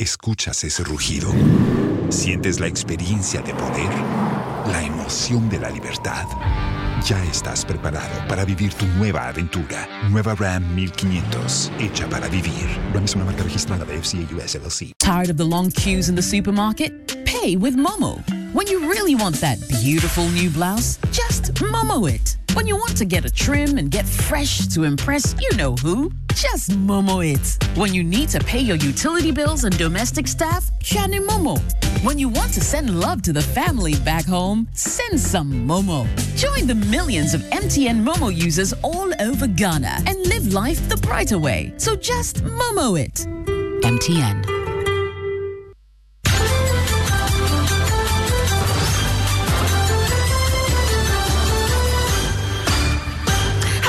¿Escuchas ese rugido? ¿Sientes la experiencia de poder? ¿La emoción de la libertad? Ya estás preparado para vivir tu nueva aventura. Nueva Ram 1500, hecha para vivir. Ram es una marca registrada de FCA US LLC. Tired of the long queues in the supermarket? Pay with Momo. When you really want that beautiful new blouse, just Momo it. When you want to get a trim and get fresh to impress you know who, just Momo it. When you need to pay your utility bills and domestic staff, Shani Momo. When you want to send love to the family back home, send some Momo. Join the millions of MTN Momo users all over Ghana and live life the brighter way. So just Momo it. MTN.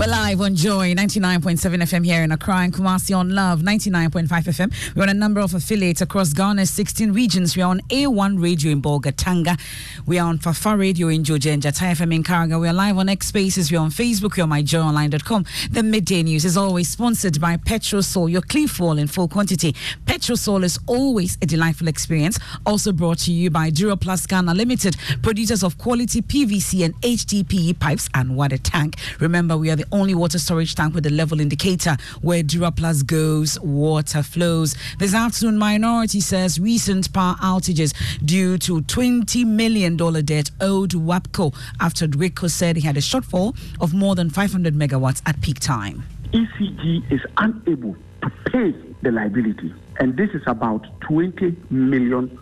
We're live on Joy 99.7 FM here in Accra and Kumasi on Love 99.5 FM. We're on a number of affiliates across Ghana's 16 regions. We're on A1 Radio in Bolgatanga. We are on Fafa Radio in Joja and Jatai FM in Karaga. We are live on X Spaces. We're on Facebook. We're on myjoyonline.com. The midday news is always sponsored by Petrosol, your clean fuel in full quantity. Petrosol is always a delightful experience. Also brought to you by Duraplus Ghana Limited, producers of quality PVC and HDPE pipes and water tank. Remember, we are the only water storage tank with a level indicator where Duraplus goes, water flows. This afternoon, Minority says recent power outages due to $20 million debt owed to WAPCO after GridCo said he had a shortfall of more than 500 megawatts at peak time. ECG is unable to pay the liability, and this is about $20 million.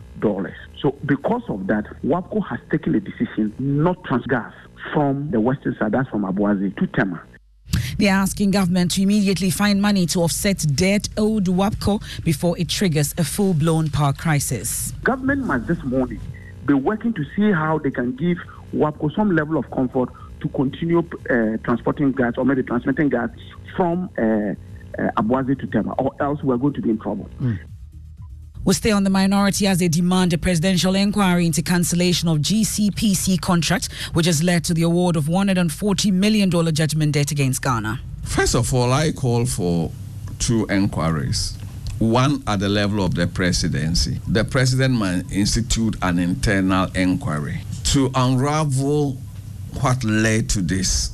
So, because of that, WAPCO has taken a decision not to transgas from the western side, that's from Aboadze to Tema. They're asking government to immediately find money to offset debt owed WAPCO before it triggers a full blown power crisis. Government must this morning be working to see how they can give WAPCO some level of comfort to continue uh, transporting gas or maybe transmitting gas from uh, uh, Aboadze to Tema, or else we're going to be in trouble. Mm will stay on the minority as they demand a presidential inquiry into cancellation of GCPC contract, which has led to the award of $140 million judgment debt against Ghana. First of all, I call for two inquiries. One at the level of the presidency. The president might institute an internal inquiry to unravel what led to this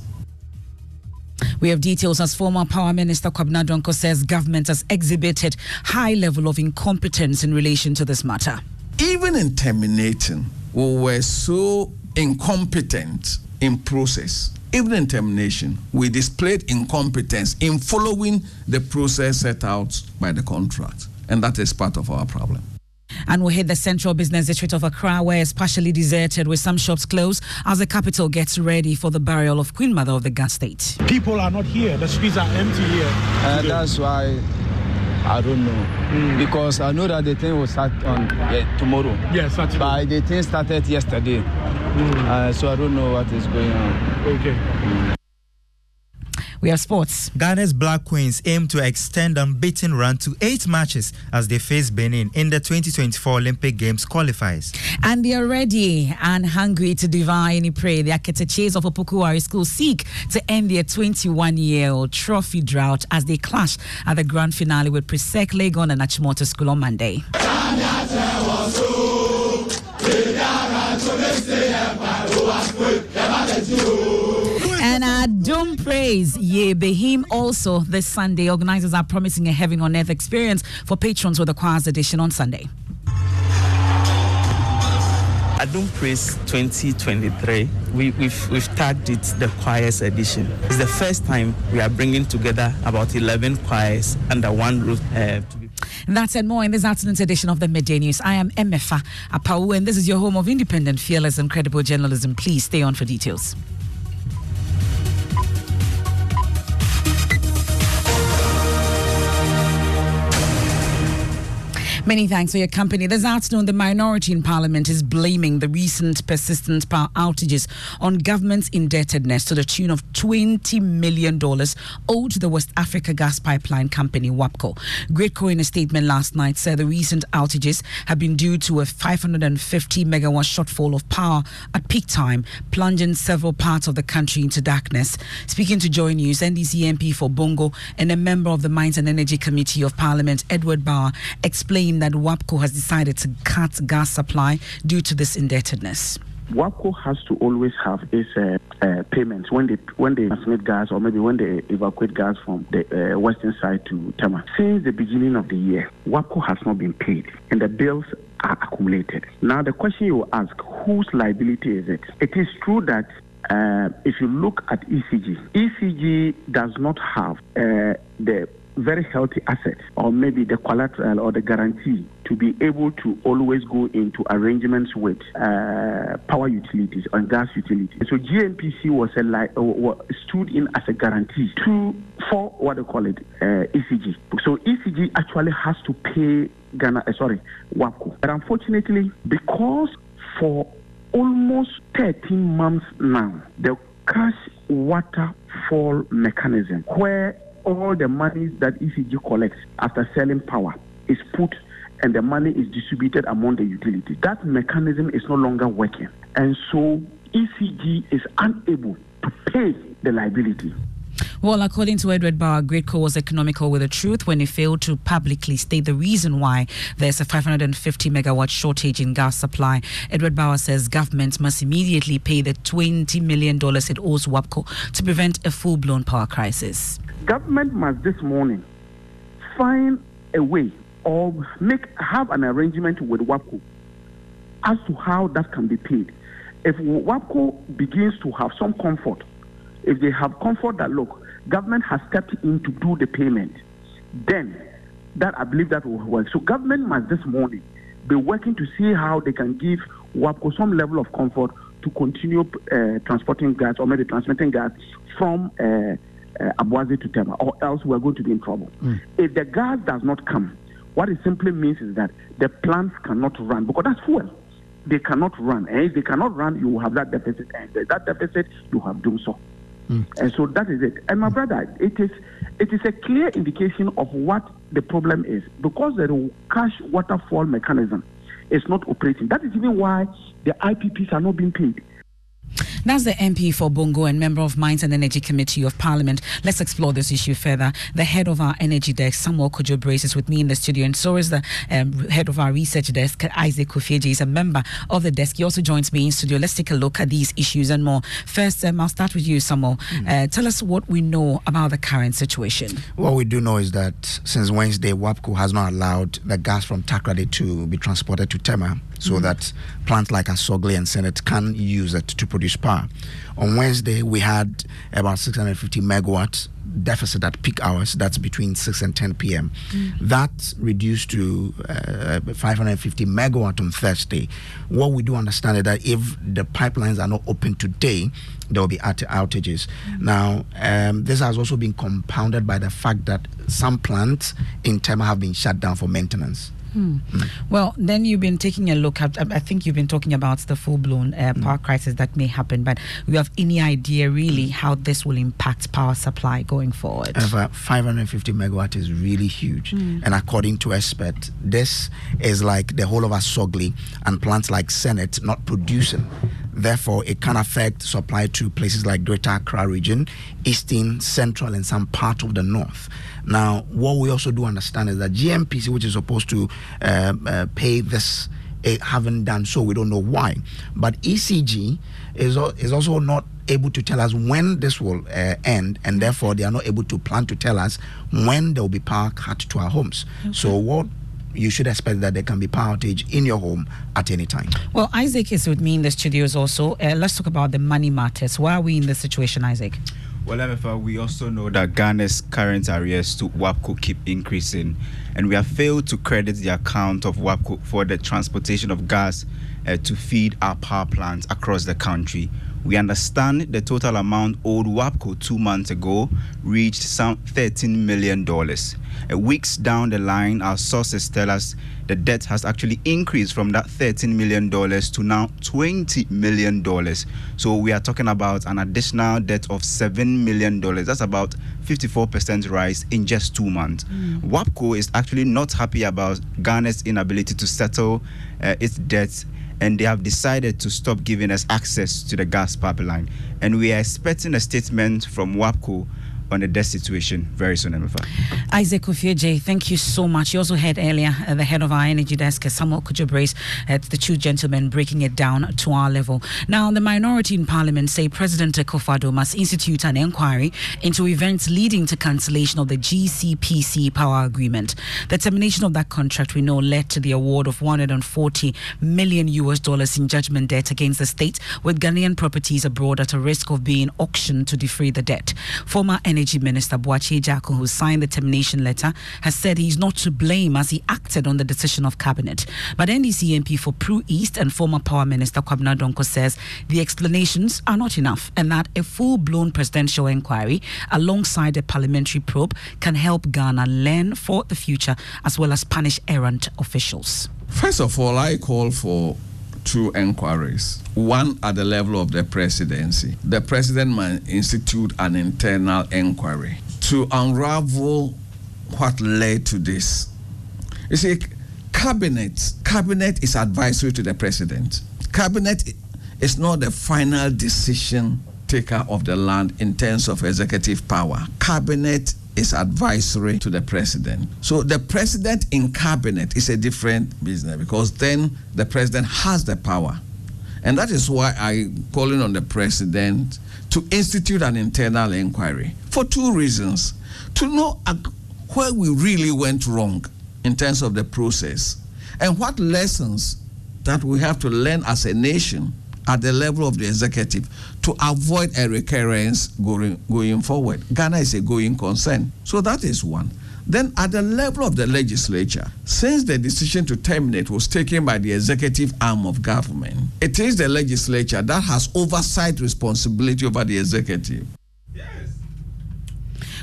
we have details as former Power Minister Kwabena Donkor says government has exhibited high level of incompetence in relation to this matter. Even in terminating, we were so incompetent in process. Even in termination, we displayed incompetence in following the process set out by the contract. And that is part of our problem. And we hit the central business district of Accra, where it's partially deserted with some shops closed as the capital gets ready for the burial of Queen Mother of the Ga State. People are not here. The streets are empty here. Uh, that's why I don't know. Mm. Because I know that the thing will start on yeah, tomorrow. Yes, Saturday. But the thing started yesterday. Mm. Uh, so I don't know what is going on. Okay. Mm. We have sports. Ghana's Black Queens aim to extend unbeaten run to eight matches as they face Benin in the 2024 Olympic Games qualifiers. And they are ready and hungry to defy any prey. The Aketeches of Opoku School seek to end their 21-year-old trophy drought as they clash at the grand finale with Presec Legon and Achimota School on Monday. Praise Ye Behim also this Sunday. Organizers are promising a heaven on earth experience for patrons with the choir's edition on Sunday. Adom Praise 2023, we, we've, we've tagged it the choirs edition. It's the first time we are bringing together about 11 choirs under one roof. Uh, that's and more in this afternoon's edition of the Midday News. I am Emefa Apawu, and this is your home of independent, fearless, and credible journalism. Please stay on for details. Many thanks for your company. This afternoon, the minority in Parliament is blaming the recent persistent power outages on government's indebtedness to the tune of $20 million owed to the West Africa Gas Pipeline Company, WAPCO. GridCo, in a statement last night, said the recent outages have been due to a 550 megawatt shortfall of power at peak time, plunging several parts of the country into darkness. Speaking to Joy News, NDC MP for Bongo and a member of the Mines and Energy Committee of Parliament, Edward Bawa, explained that WAPCO has decided to cut gas supply due to this indebtedness? WAPCO has to always have its uh, uh, payments when they when they transmit gas or maybe when they evacuate gas from the uh, western side to Tema. Since the beginning of the year, WAPCO has not been paid, and the bills are accumulated. Now the question you ask, whose liability is it? It is true that uh, if you look at ECG, ECG does not have uh, the very healthy asset or maybe the collateral or the guarantee to be able to always go into arrangements with uh, power utilities and gas utilities. So GNPC was a li- uh, stood in as a guarantee to for what they call it uh, ECG. So ECG actually has to pay Ghana, uh, sorry, WAPCO. But unfortunately, because for almost 13 months now, the cash waterfall mechanism where all the money that ECG collects after selling power is put and the money is distributed among the utilities. That mechanism is no longer working. And so ECG is unable to pay the liability. Well, according to Edward Bawa, GridCo was economical with the truth when it failed to publicly state the reason why there's a 550 megawatt shortage in gas supply. Edward Bawa says government must immediately pay the $20 million it owes WAPCO to prevent a full blown power crisis. Government must this morning find a way or make have an arrangement with WAPCO as to how that can be paid. If WAPCO begins to have some comfort, if they have comfort that look, government has stepped in to do the payment, then that I believe that will work. So government must this morning be working to see how they can give WAPCO some level of comfort to continue uh, transporting gas or maybe transmitting gas from uh, uh, Aboadze to Tema, or else we're going to be in trouble. Mm. If the gas does not come, what it simply means is that the plants cannot run because that's fuel. They cannot run. And if they cannot run, you will have that deficit. And that deficit, you have doom so. Mm. And so that is it. And my brother, it is it is a clear indication of what the problem is because the cash waterfall mechanism is not operating. That is even why the IPPs are not being paid. That's the MP for Bongo and member of Mines and Energy Committee of Parliament. Let's explore this issue further. The head of our energy desk, Samuel Kojo Brace, is with me in the studio, and so is the um, head of our research desk, Isaac Kofi Agyei, is a member of the desk. He also joins me in studio. Let's take a look at these issues and more. First, um, I'll start with you, Samuel. Mm. Uh, tell us what we know about the current situation. What we do know is that since Wednesday, WAPCO has not allowed the gas from Takoradi to be transported to Tema so mm that plants like Asogli and CENIT can use it to produce power. On Wednesday, we had about 650 megawatts deficit at peak hours. That's between 6 and 10 p.m. mm That reduced to uh, 550 megawatt on Thursday. What we do understand is that if the pipelines are not open today, there will be outages. mm Now, um, this has also been compounded by the fact that some plants in Tema have been shut down for maintenance. Hmm. Well, then you've been taking a look at, I think you've been talking about the full blown uh, hmm. power crisis that may happen, but you have any idea really how this will impact power supply going forward? Uh, 550 megawatt is really huge. Mm. And according to experts, this is like the whole of Asogli and plants like CENIT not producing. Therefore, it can affect supply to places like Greater Accra region, Eastern, Central, and some part of the North. Now, what we also do understand is that GNPC, which is supposed to uh, uh, pay this, uh, haven't done so. We don't know why. But ECG is, is also not able to tell us when this will uh, end, and therefore they are not able to plan to tell us when there will be power cut to our homes. Okay. So what you should expect that there can be power outage in your home at any time. Well, Isaac is with me in the studios also. Uh, let's talk about the money matters. Why are we in this situation, Isaac? Well, Emefa, we also know that Ghana's current arrears to WAPCO keep increasing, and we have failed to credit the account of WAPCO for the transportation of gas uh, to feed our power plants across the country. We understand the total amount owed WAPCO two months ago reached some $13 million. Weeks down the line, our sources tell us the debt has actually increased from that $13 million to now $20 million. So we are talking about an additional debt of $7 million. That's about 54% rise in just two months. Mm. WAPCO is actually not happy about Ghana's inability to settle uh, its debts and they have decided to stop giving us access to the gas pipeline. And we are expecting a statement from WAPCO on the death situation very soon, Emefa. Isaac Ofieje, thank you so much. You also heard earlier uh, the head of our energy desk, Samuel Kojo Brace, uh, the two gentlemen breaking it down to our level. Now, the minority in parliament say President Akufo-Addo must institute an inquiry into events leading to cancellation of the GCPC power agreement. The termination of that contract, we know, led to the award of 140 million US dollars in judgment debt against the state, with Ghanaian properties abroad at a risk of being auctioned to defray the debt. Former Energy Minister Boakye Agyarko, who signed the termination letter, has said he's not to blame as he acted on the decision of cabinet. But NDC MP for Pru East and former Power Minister Kwabena Donkor says the explanations are not enough and that a full-blown presidential inquiry alongside a parliamentary probe can help Ghana learn for the future as well as punish errant officials. First of all, I call for two inquiries. One at the level of the presidency. The president might institute an internal inquiry to unravel what led to this. You see, cabinet cabinet is advisory to the president. Cabinet is not the final decision taker of the land in terms of executive power. Cabinet is advisory to the president. So the president in cabinet is a different business because then the president has the power. And that is why I'm calling on the president to institute an internal inquiry for two reasons. To know where we really went wrong in terms of the process and what lessons that we have to learn as a nation at the level of the executive to avoid a recurrence going, going forward. Ghana is a going concern. So that is one. Then, at the level of the legislature, since the decision to terminate was taken by the executive arm of government, it is the legislature that has oversight responsibility over the executive.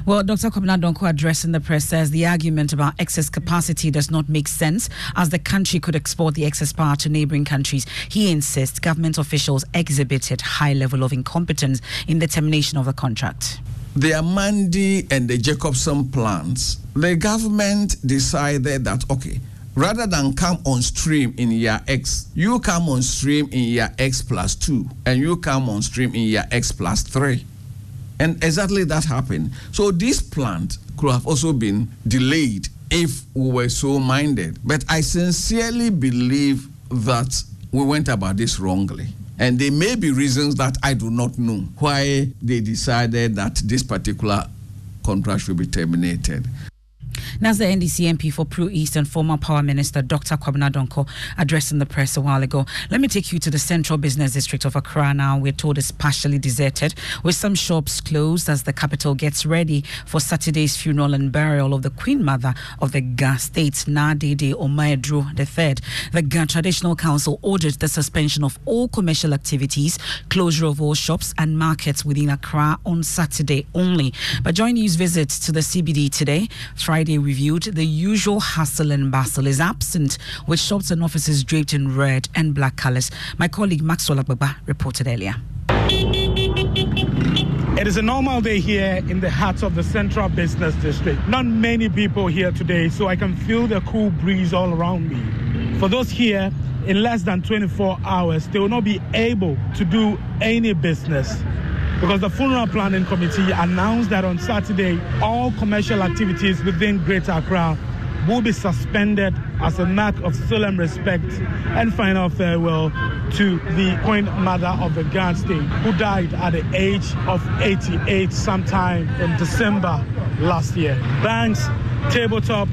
Well, Dr. Kwabena Donkor addressing the press says the argument about excess capacity does not make sense as the country could export the excess power to neighboring countries. He insists government officials exhibited high level of incompetence in the termination of the contract. The Amandi and the Jacobsen plants, the government decided that, okay, rather than come on stream in year X, you come on stream in year X plus 2, and you come on stream in year X plus 3. And exactly that happened. So this plant could have also been delayed if we were so minded. But I sincerely believe that we went about this wrongly. And there may be reasons that I do not know why they decided that this particular contract should be terminated. That's the NDC MP for Pru East and former Power Minister Dr. Kwabena Donkor addressing the press a while ago. Let me take you to the Central Business District of Accra now. We're told it's partially deserted, with some shops closed as the capital gets ready for Saturday's funeral and burial of the Queen Mother of the Ga State, Naa Dedei Omaedru III. The Ga Traditional Council ordered the suspension of all commercial activities, closure of all shops and markets within Accra on Saturday only. But Joy News visits to the CBD today, Friday, we reviewed, the usual hustle and bustle is absent, with shops and offices draped in red and black colors. My colleague Maxwell Agbagba reported earlier. It is a normal day here in the heart of the Central Business District. Not many people here today, so I can feel the cool breeze all around me. For those here, in less than 24 hours, they will not be able to do any business because the funeral planning committee announced that on Saturday, all commercial activities within Greater Accra will be suspended as a mark of solemn respect and final farewell to the Queen Mother of the Ghana State, who died at the age of 88 sometime in December last year. Banks, tabletop,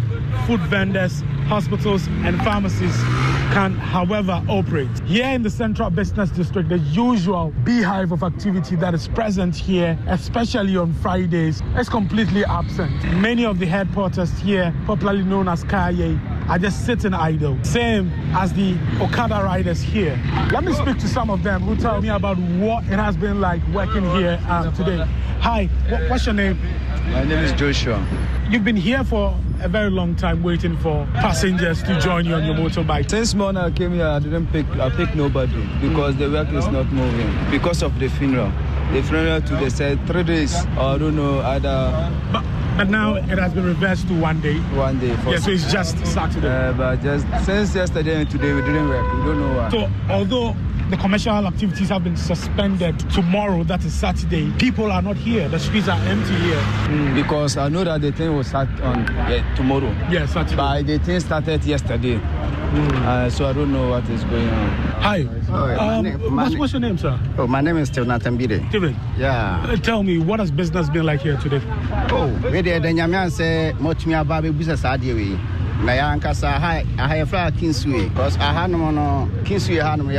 food vendors, hospitals, and pharmacies can, however, operate. Here in the Central Business District, the usual beehive of activity that is present here, especially on Fridays, is completely absent. Many of the headquarters here, popularly known as Kaye, are just sitting idle. Same as the Okada riders here. Let me speak to some of them who tell me about what it has been like working here um, today. Hi, what, what's your name? My name is Joshua. You've been here for a very long time waiting for passengers to join you on your motorbike. Since morning I came here, I didn't pick, I picked nobody because the work is not moving because of the funeral. The funeral to today said three days, or I don't know, either. But, but now it has been reversed to one day. One day. yeah, so it's just Saturday. Uh, but just since yesterday and today we didn't work. We don't know why. So although the commercial activities have been suspended tomorrow, that is Saturday. People are not here. The streets are empty here. Mm, because I know that the thing will start on yeah, tomorrow. Yeah, Saturday. But the thing started yesterday. Mm. Uh, so I don't know what is going on. Hi. Oh, um, name, what's, what's, your name, sir? Oh, my name is Steven Atambide. Steven. Yeah. Uh, tell me, what has business been like here today? Oh, we did the Nyamian say, much me about business idea. Na ya ankasa ha ha yɛfrɛ Kingsway because aha no no Kingsway ha no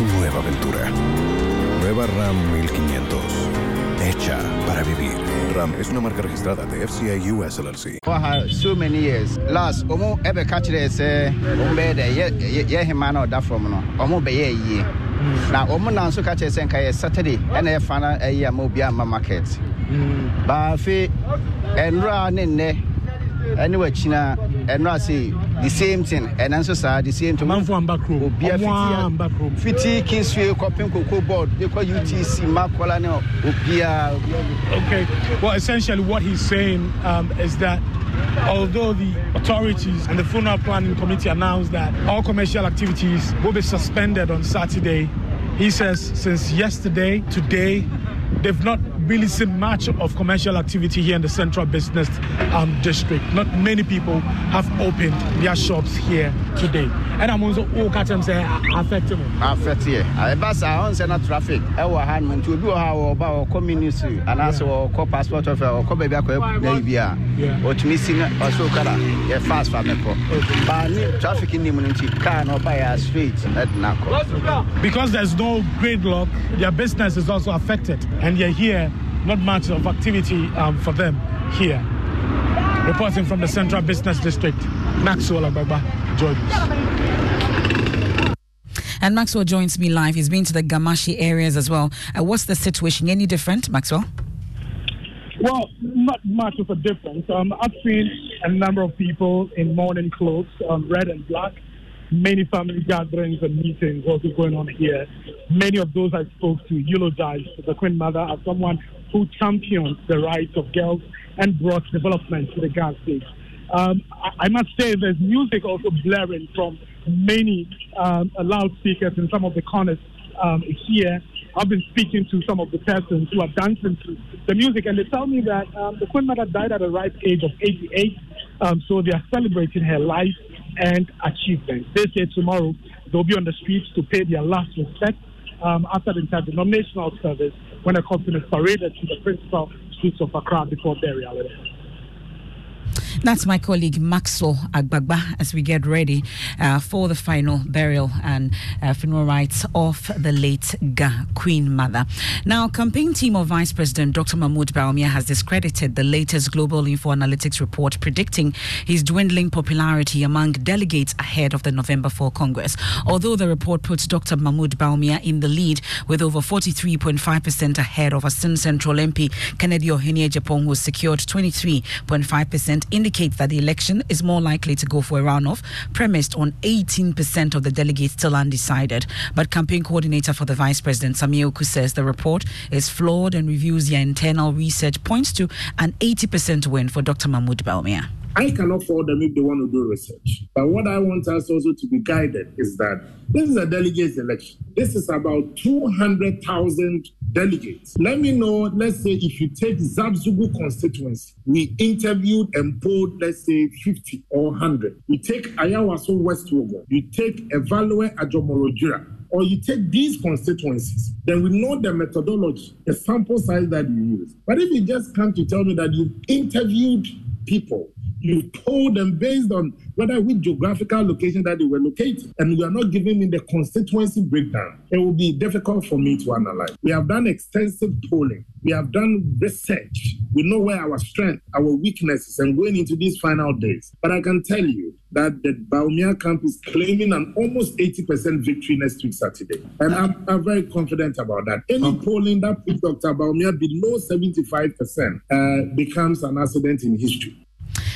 tu nueva aventura. Nueva RAM 1500 hecha para vivir. Ram es una marca registrada de FCA US LLC. For so many years. Last, omo ebe catch there say, ombe de ye ye hima na oda from no. Omo be ye yie. Na omo na nso catch say nka ye Saturday na ye fana ayi ama obi ama market. Ba fe enra ne ne ɛne wakyina ɛno ase the same thing. Ɛna nso saa the same thing. Manfo amba kurom obia fiti fiti kingsway kɔpem koko board. De kɔ utc makola ne obia. Okay. Well essentially what he's saying um, is that although the authorities and the funeral planning committee announced that all commercial activities will be suspended on saturday he says since yesterday today they've not really seen much of commercial activity here in the central business um, district. Not many people have opened their shops here today. And I'm also all catch them say affect them. Affect here. I pass on say not traffic. I will hand me to do how about community and also call passport of or call baby maybe or to missing or so kara. Yeah, fast for me. But traffic in the car no buy a street at Nako. Because there's no gridlock, their business is also affected. And you're here not much of activity um, for them here. Reporting from the Central Business District, Maxwell Agbagba joins. And Maxwell joins me live. He's been to the Ga Mashie areas as well. Uh, what's the situation? Any different, Maxwell? Well, not much of a difference. Um, I've seen a number of people in mourning clothes, um, red and black. Many family gatherings and meetings also going on here. Many of those I spoke to eulogized the Queen Mother as someone who championed the rights of girls and brought development to the Ghana state. Um, I, must say there's music also blaring from many um, loudspeakers in some of the corners um, here. I've been speaking to some of the persons who are dancing to the music, and they tell me that um, the Queen Mother died at a ripe age of 88, um, so they are celebrating her life and achievements. They say tomorrow they'll be on the streets to pay their last respect um, after the interdenominational service when a coffin is paraded to the principal streets of Accra before burial. That's my colleague Maxwell Agbagba as we get ready uh, for the final burial and uh, funeral rites of the late Ga Queen Mother. Now, campaign team of Vice President Dr. Mahmoud Bawumia has discredited the latest Global Info Analytics report predicting his dwindling popularity among delegates ahead of the November 4 Congress. Although the report puts Dr. Mahmoud Bawumia in the lead with over 43.5% ahead of Asin Central MP Kennedy Ohene Agyapong, who secured 23.5% president indicates that the election is more likely to go for a runoff, premised on 18% of the delegates still undecided. But campaign coordinator for the vice president, Sammy Awuku, says the report is flawed and reviews their internal research points to an 80% win for Dr. Mahmoud Bawumia. I cannot fault them if they want to do research. But what I want us also to be guided is that this is a delegates election. This is about 200,000 delegates. Let me know, let's say if you take Zabzugu constituency, we interviewed and polled, let's say 50 or 100. You take Ayawaso West Wuogon, you take Evaluate Ajomorojira, or you take these constituencies, then we know the methodology, the sample size that you use. But if you just come to tell me that you interviewed people you told them based on whether which geographical location that they were located, and you are not giving me the constituency breakdown. It will be difficult for me to analyze. We have done extensive polling. We have done research. We know where our strength, our weaknesses, and going into these final days. But I can tell you that the Bawumia camp is claiming an almost 80% victory next week, Saturday. And I'm, I'm very confident about that. Any polling that puts Dr. Bawumia below 75% uh, becomes an accident in history.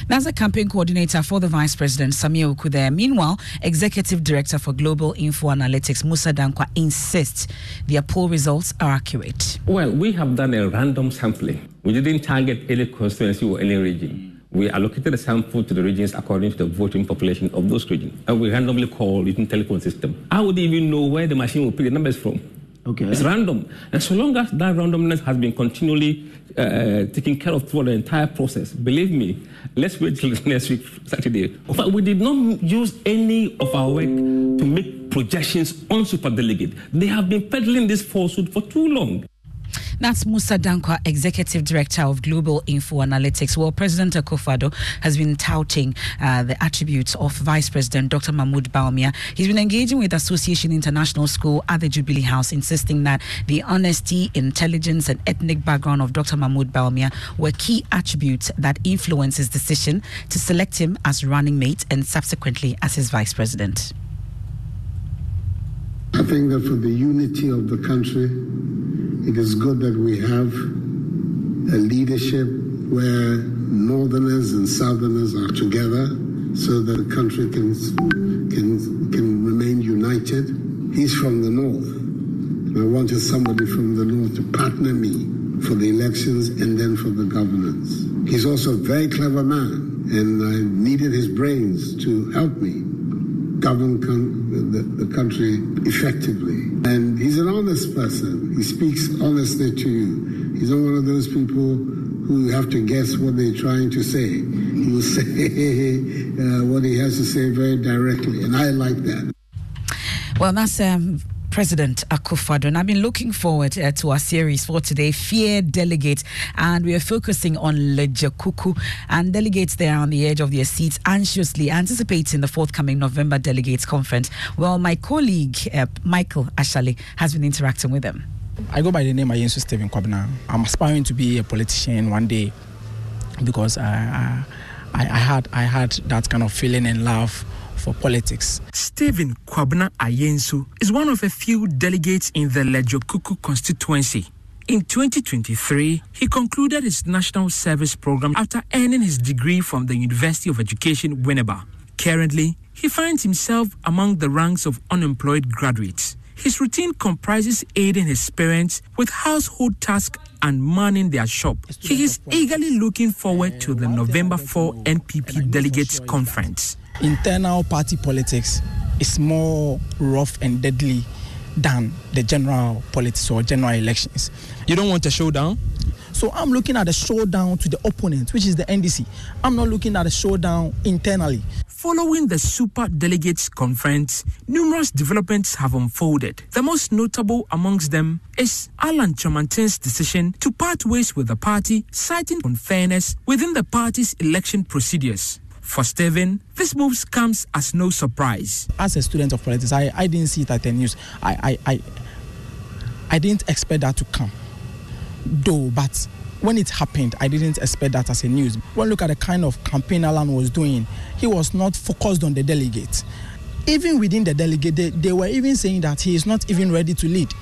The campaign coordinator for the Vice President, Samia Oku there. Meanwhile, Executive Director for Global Info Analytics, Musa Dankwa, insists their poll results are accurate. Well, we have done a random sampling. We didn't target any constituency or any region. We allocated a sample to the regions according to the voting population of those regions. And we randomly called using telephone system. I would even know where the machine will pick the numbers from. Okay. It's random. And so long as that randomness has been continually uh, taken care of throughout the entire process, believe me, let's wait till next week, Saturday. In fact, we did not use any of our work to make projections on superdelegate. They have been peddling this falsehood for too long. That's Musa Dankwa, Executive Director of Global Info Analytics. Well, President Akufo-Addo has been touting uh, the attributes of Vice President Dr. Mahmoud Bawumia. He's been engaging with Association International School at the Jubilee House, insisting that the honesty, intelligence, and ethnic background of Dr. Mahmoud Bawumia were key attributes that influenced his decision to select him as running mate and subsequently as his vice president. I think that for the unity of the country, it is good that we have a leadership where northerners and southerners are together so that the country can, can, can remain united. He's from the north. I wanted somebody from the north to partner me for the elections and then for the governance. He's also a very clever man, and I needed his brains to help me govern the, the country effectively. And he's an honest person. He speaks honestly to you. He's not one of those people who have to guess what they're trying to say. He will say uh, what he has to say very directly, and I like that. Well, that's um, President Akufo-Addo. And I've been looking forward uh, to our series for today, Fear Delegates. And we are focusing on Ledzokuku. And delegates there on the edge of their seats, anxiously anticipating the forthcoming November Delegates Conference. Well, my colleague, uh, Michael Ashali, has been interacting with them. I go by the name Ayensu Stephen Kwabena. I'm aspiring to be a politician one day because I, I, I, had, I had that kind of feeling and love for politics. Stephen Kwabena Ayensu is one of a few delegates in the Ledzokuku constituency. In 2023, he concluded his national service program after earning his degree from the University of Education, Winneba. Currently, he finds himself among the ranks of unemployed graduates. His routine comprises aiding his parents with household tasks and manning their shop. He is eagerly looking forward to the November 4 NPP Delegates Conference internal party politics is more rough and deadly than the general politics or general elections. You don't want a showdown? So I'm looking at a showdown to the opponent, which is the NDC. I'm not looking at a showdown internally. Following the Super Delegates Conference, numerous developments have unfolded. The most notable amongst them is Alan Kyerematen's decision to part ways with the party, citing unfairness within the party's election procedures. For Stephen, this move comes as no surprise. As a student of politics, I, I didn't see it at the news. I, I, I, I didn't expect that to come. Though, but when it happened, I didn't expect that as a news. When look at the kind of campaign Alan was doing, he was not focused on the delegates. Even within the delegate, they, they were even saying that he is not even ready to lead,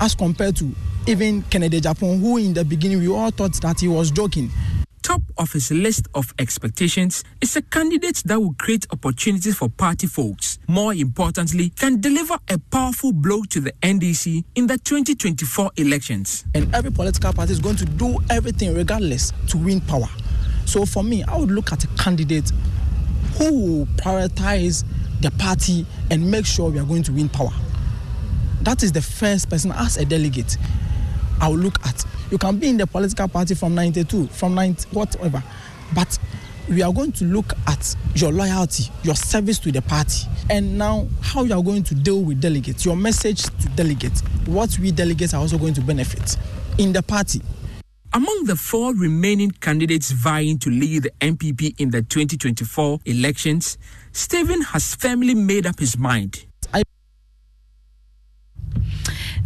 as compared to even Kennedy Agyapong, who in the beginning we all thought that he was joking. Top of his list of expectations is a candidate that will create opportunities for party folks. More importantly, can deliver a powerful blow to the NDC in the 2024 elections. And every political party is going to do everything regardless to win power. So for me, I would look at a candidate who will prioritize the party and make sure we are going to win power. That is the first person as a delegate I will look at. You can be in the political party from 92, from 90, whatever. But we are going to look at your loyalty, your service to the party, and now how you are going to deal with delegates, your message to delegates, what we delegates are also going to benefit in the party. Among the four remaining candidates vying to lead the NPP in the 2024 elections, Stephen has firmly made up his mind.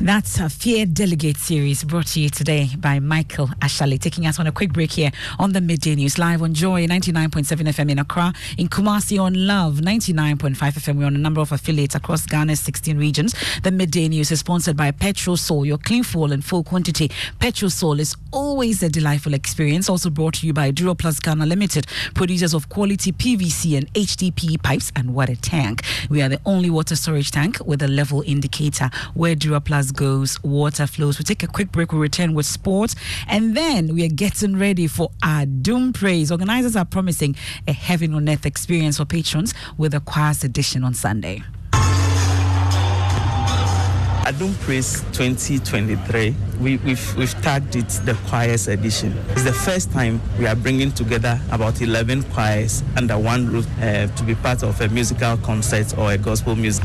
That's a Fear Delegate series brought to you today by Michael Ashali, taking us on a quick break here on the Midday News, live on Joy 99.7 FM in Accra, in Kumasi on Love 99.5 FM. We're on a number of affiliates across Ghana's 16 regions. The Midday News is sponsored by Petrosol, your clean fuel in full quantity. Petrosol is always a delightful experience. Also brought to you by Duraplus Ghana Limited, producers of quality PVC and HDPE pipes and water tank. We are the only water storage tank with a level indicator where Duraplus goes, water flows. We take a quick break, we return with sports, and then we are getting ready for our Doom Praise. Organizers are promising a heaven on earth experience for patrons with a choir's edition on Sunday. Adom Praise 2023, we, we've, we've tagged it the choirs edition. It's the first time we are bringing together about 11 choirs under one roof uh, to be part of a musical concert or a gospel music.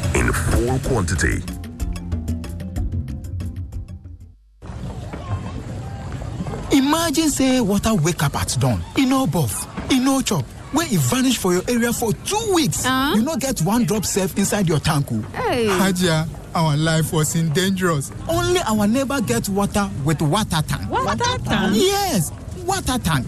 in full quantity. Imagine say water wake up at dawn, e no buff, e no chop, when e vanish for your area for two weeks. Uh? You no get one drop safe inside your tank. Hey. Hajia, our life was in dangerous. Only our neighbor get water with water tank. Water tank? Yes, water tank.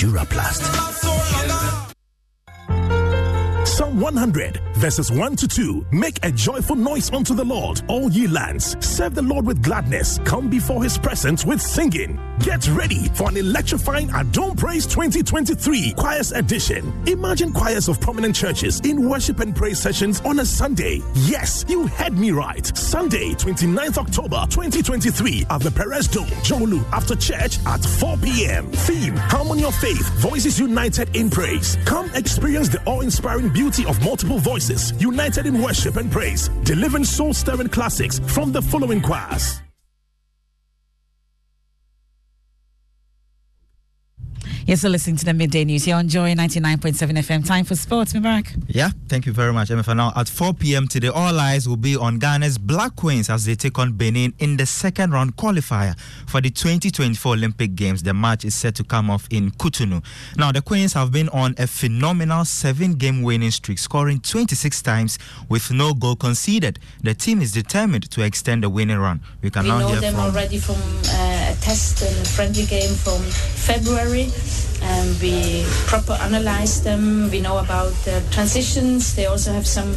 Duraplast. 100, verses 1 to 2. Make a joyful noise unto the Lord, all ye lands. Serve the Lord with gladness. Come before his presence with singing. Get ready for an electrifying Adom Praise 2023 Choirs Edition. Imagine choirs of prominent churches in worship and praise sessions on a Sunday. Yes, you heard me right. Sunday, 29th October 2023 at the Perez Dome, Jolu, after church at 4 p.m. Theme Harmony of Faith, Voices United in Praise. Come experience the awe inspiring beauty of multiple voices united in worship and praise, delivering soul stirring classics from the following choirs. You're still listening to the midday news here on Joy 99.7 FM. Time for sports, Mubarak. Yeah, thank you very much, Emefa. Now, at 4 p.m. today, all eyes will be on Ghana's Black Queens as they take on Benin in the second round qualifier for the 2024 Olympic Games. The match is set to come off in Cotonou. Now, the Queens have been on a phenomenal seven game winning streak, scoring 26 times with no goal conceded. The team is determined to extend the winning run. We can we now know hear them from. already from uh, a test and friendly game from February. And we proper analyze them. We know about the transitions. They also have some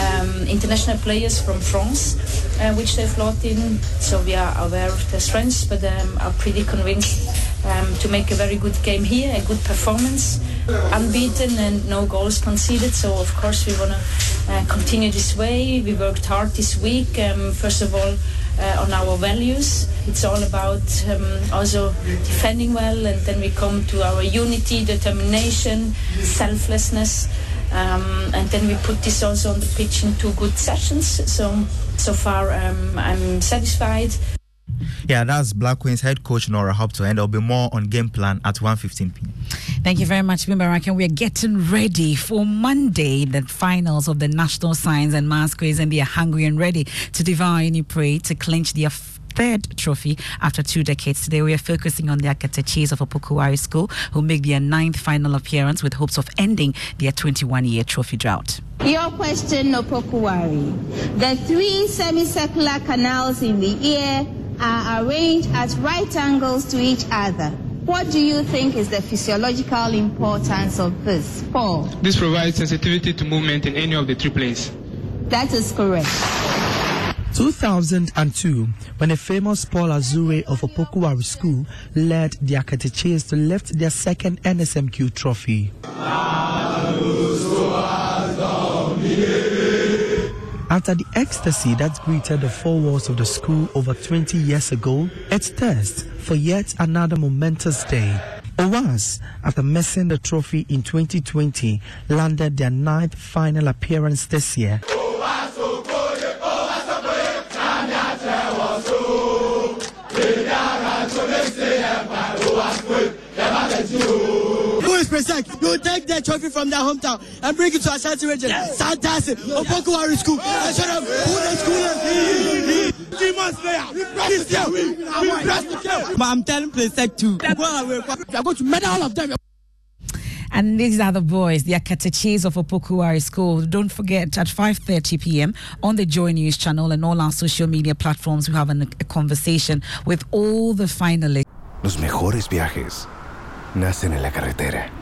um, international players from France, uh, which they've brought in. So we are aware of their strengths, but um, are pretty convinced um, to make a very good game here, a good performance, unbeaten and no goals conceded. So of course we want to uh, continue this way. We worked hard this week. Um, first of all, uh, on our values. It's all about um, also defending well, and then we come to our unity, determination, selflessness, um, and then we put this also on the pitch in two good sessions. So so far, um, I'm satisfied. Yeah, that's Black Queens head coach Nora Häuptle, and there'll be more on game plan at 1.15 p.m. Thank you very much, Mubarak. And we're getting ready for Monday, the finals of the National Science and Maths Quiz, and they are hungry and ready to devour any prey to clinch their third trophy after two decades. Today, we are focusing on the Akatechis of Opoku Ware School, who make their ninth final appearance with hopes of ending their 21 year trophy drought. Your question, Opoku Ware. The three semicircular canals in the ear are arranged at right angles to each other. What do you think is the physiological importance of this? Paul. This provides sensitivity to movement in any of the three planes. That is correct. 2002, when a famous Paul Azure of Opoku Ware School led the Akatakyie to lift their second NSMQ trophy. After the ecstasy that greeted the four walls of the school over 20 years ago, it's thirst for yet another momentous day. OWASS, after missing the trophy in 2020, landed their ninth final appearance this year. Who is present? You take the trophy from their hometown and bring it to Ashanti region. Yes. Fantastic. Opoku Ware school. And show them who the school is. Three months later, we press the game. We the game. I'm telling Presec too. Go away. We are going to medal all of them. And these are the boys, the Akatakyie of Opoku Ware School. Don't forget, at 5.30 p.m. on the Joy News channel and all our social media platforms, we have an, a conversation with all the finalists. Los mejores viajes nacen en la carretera.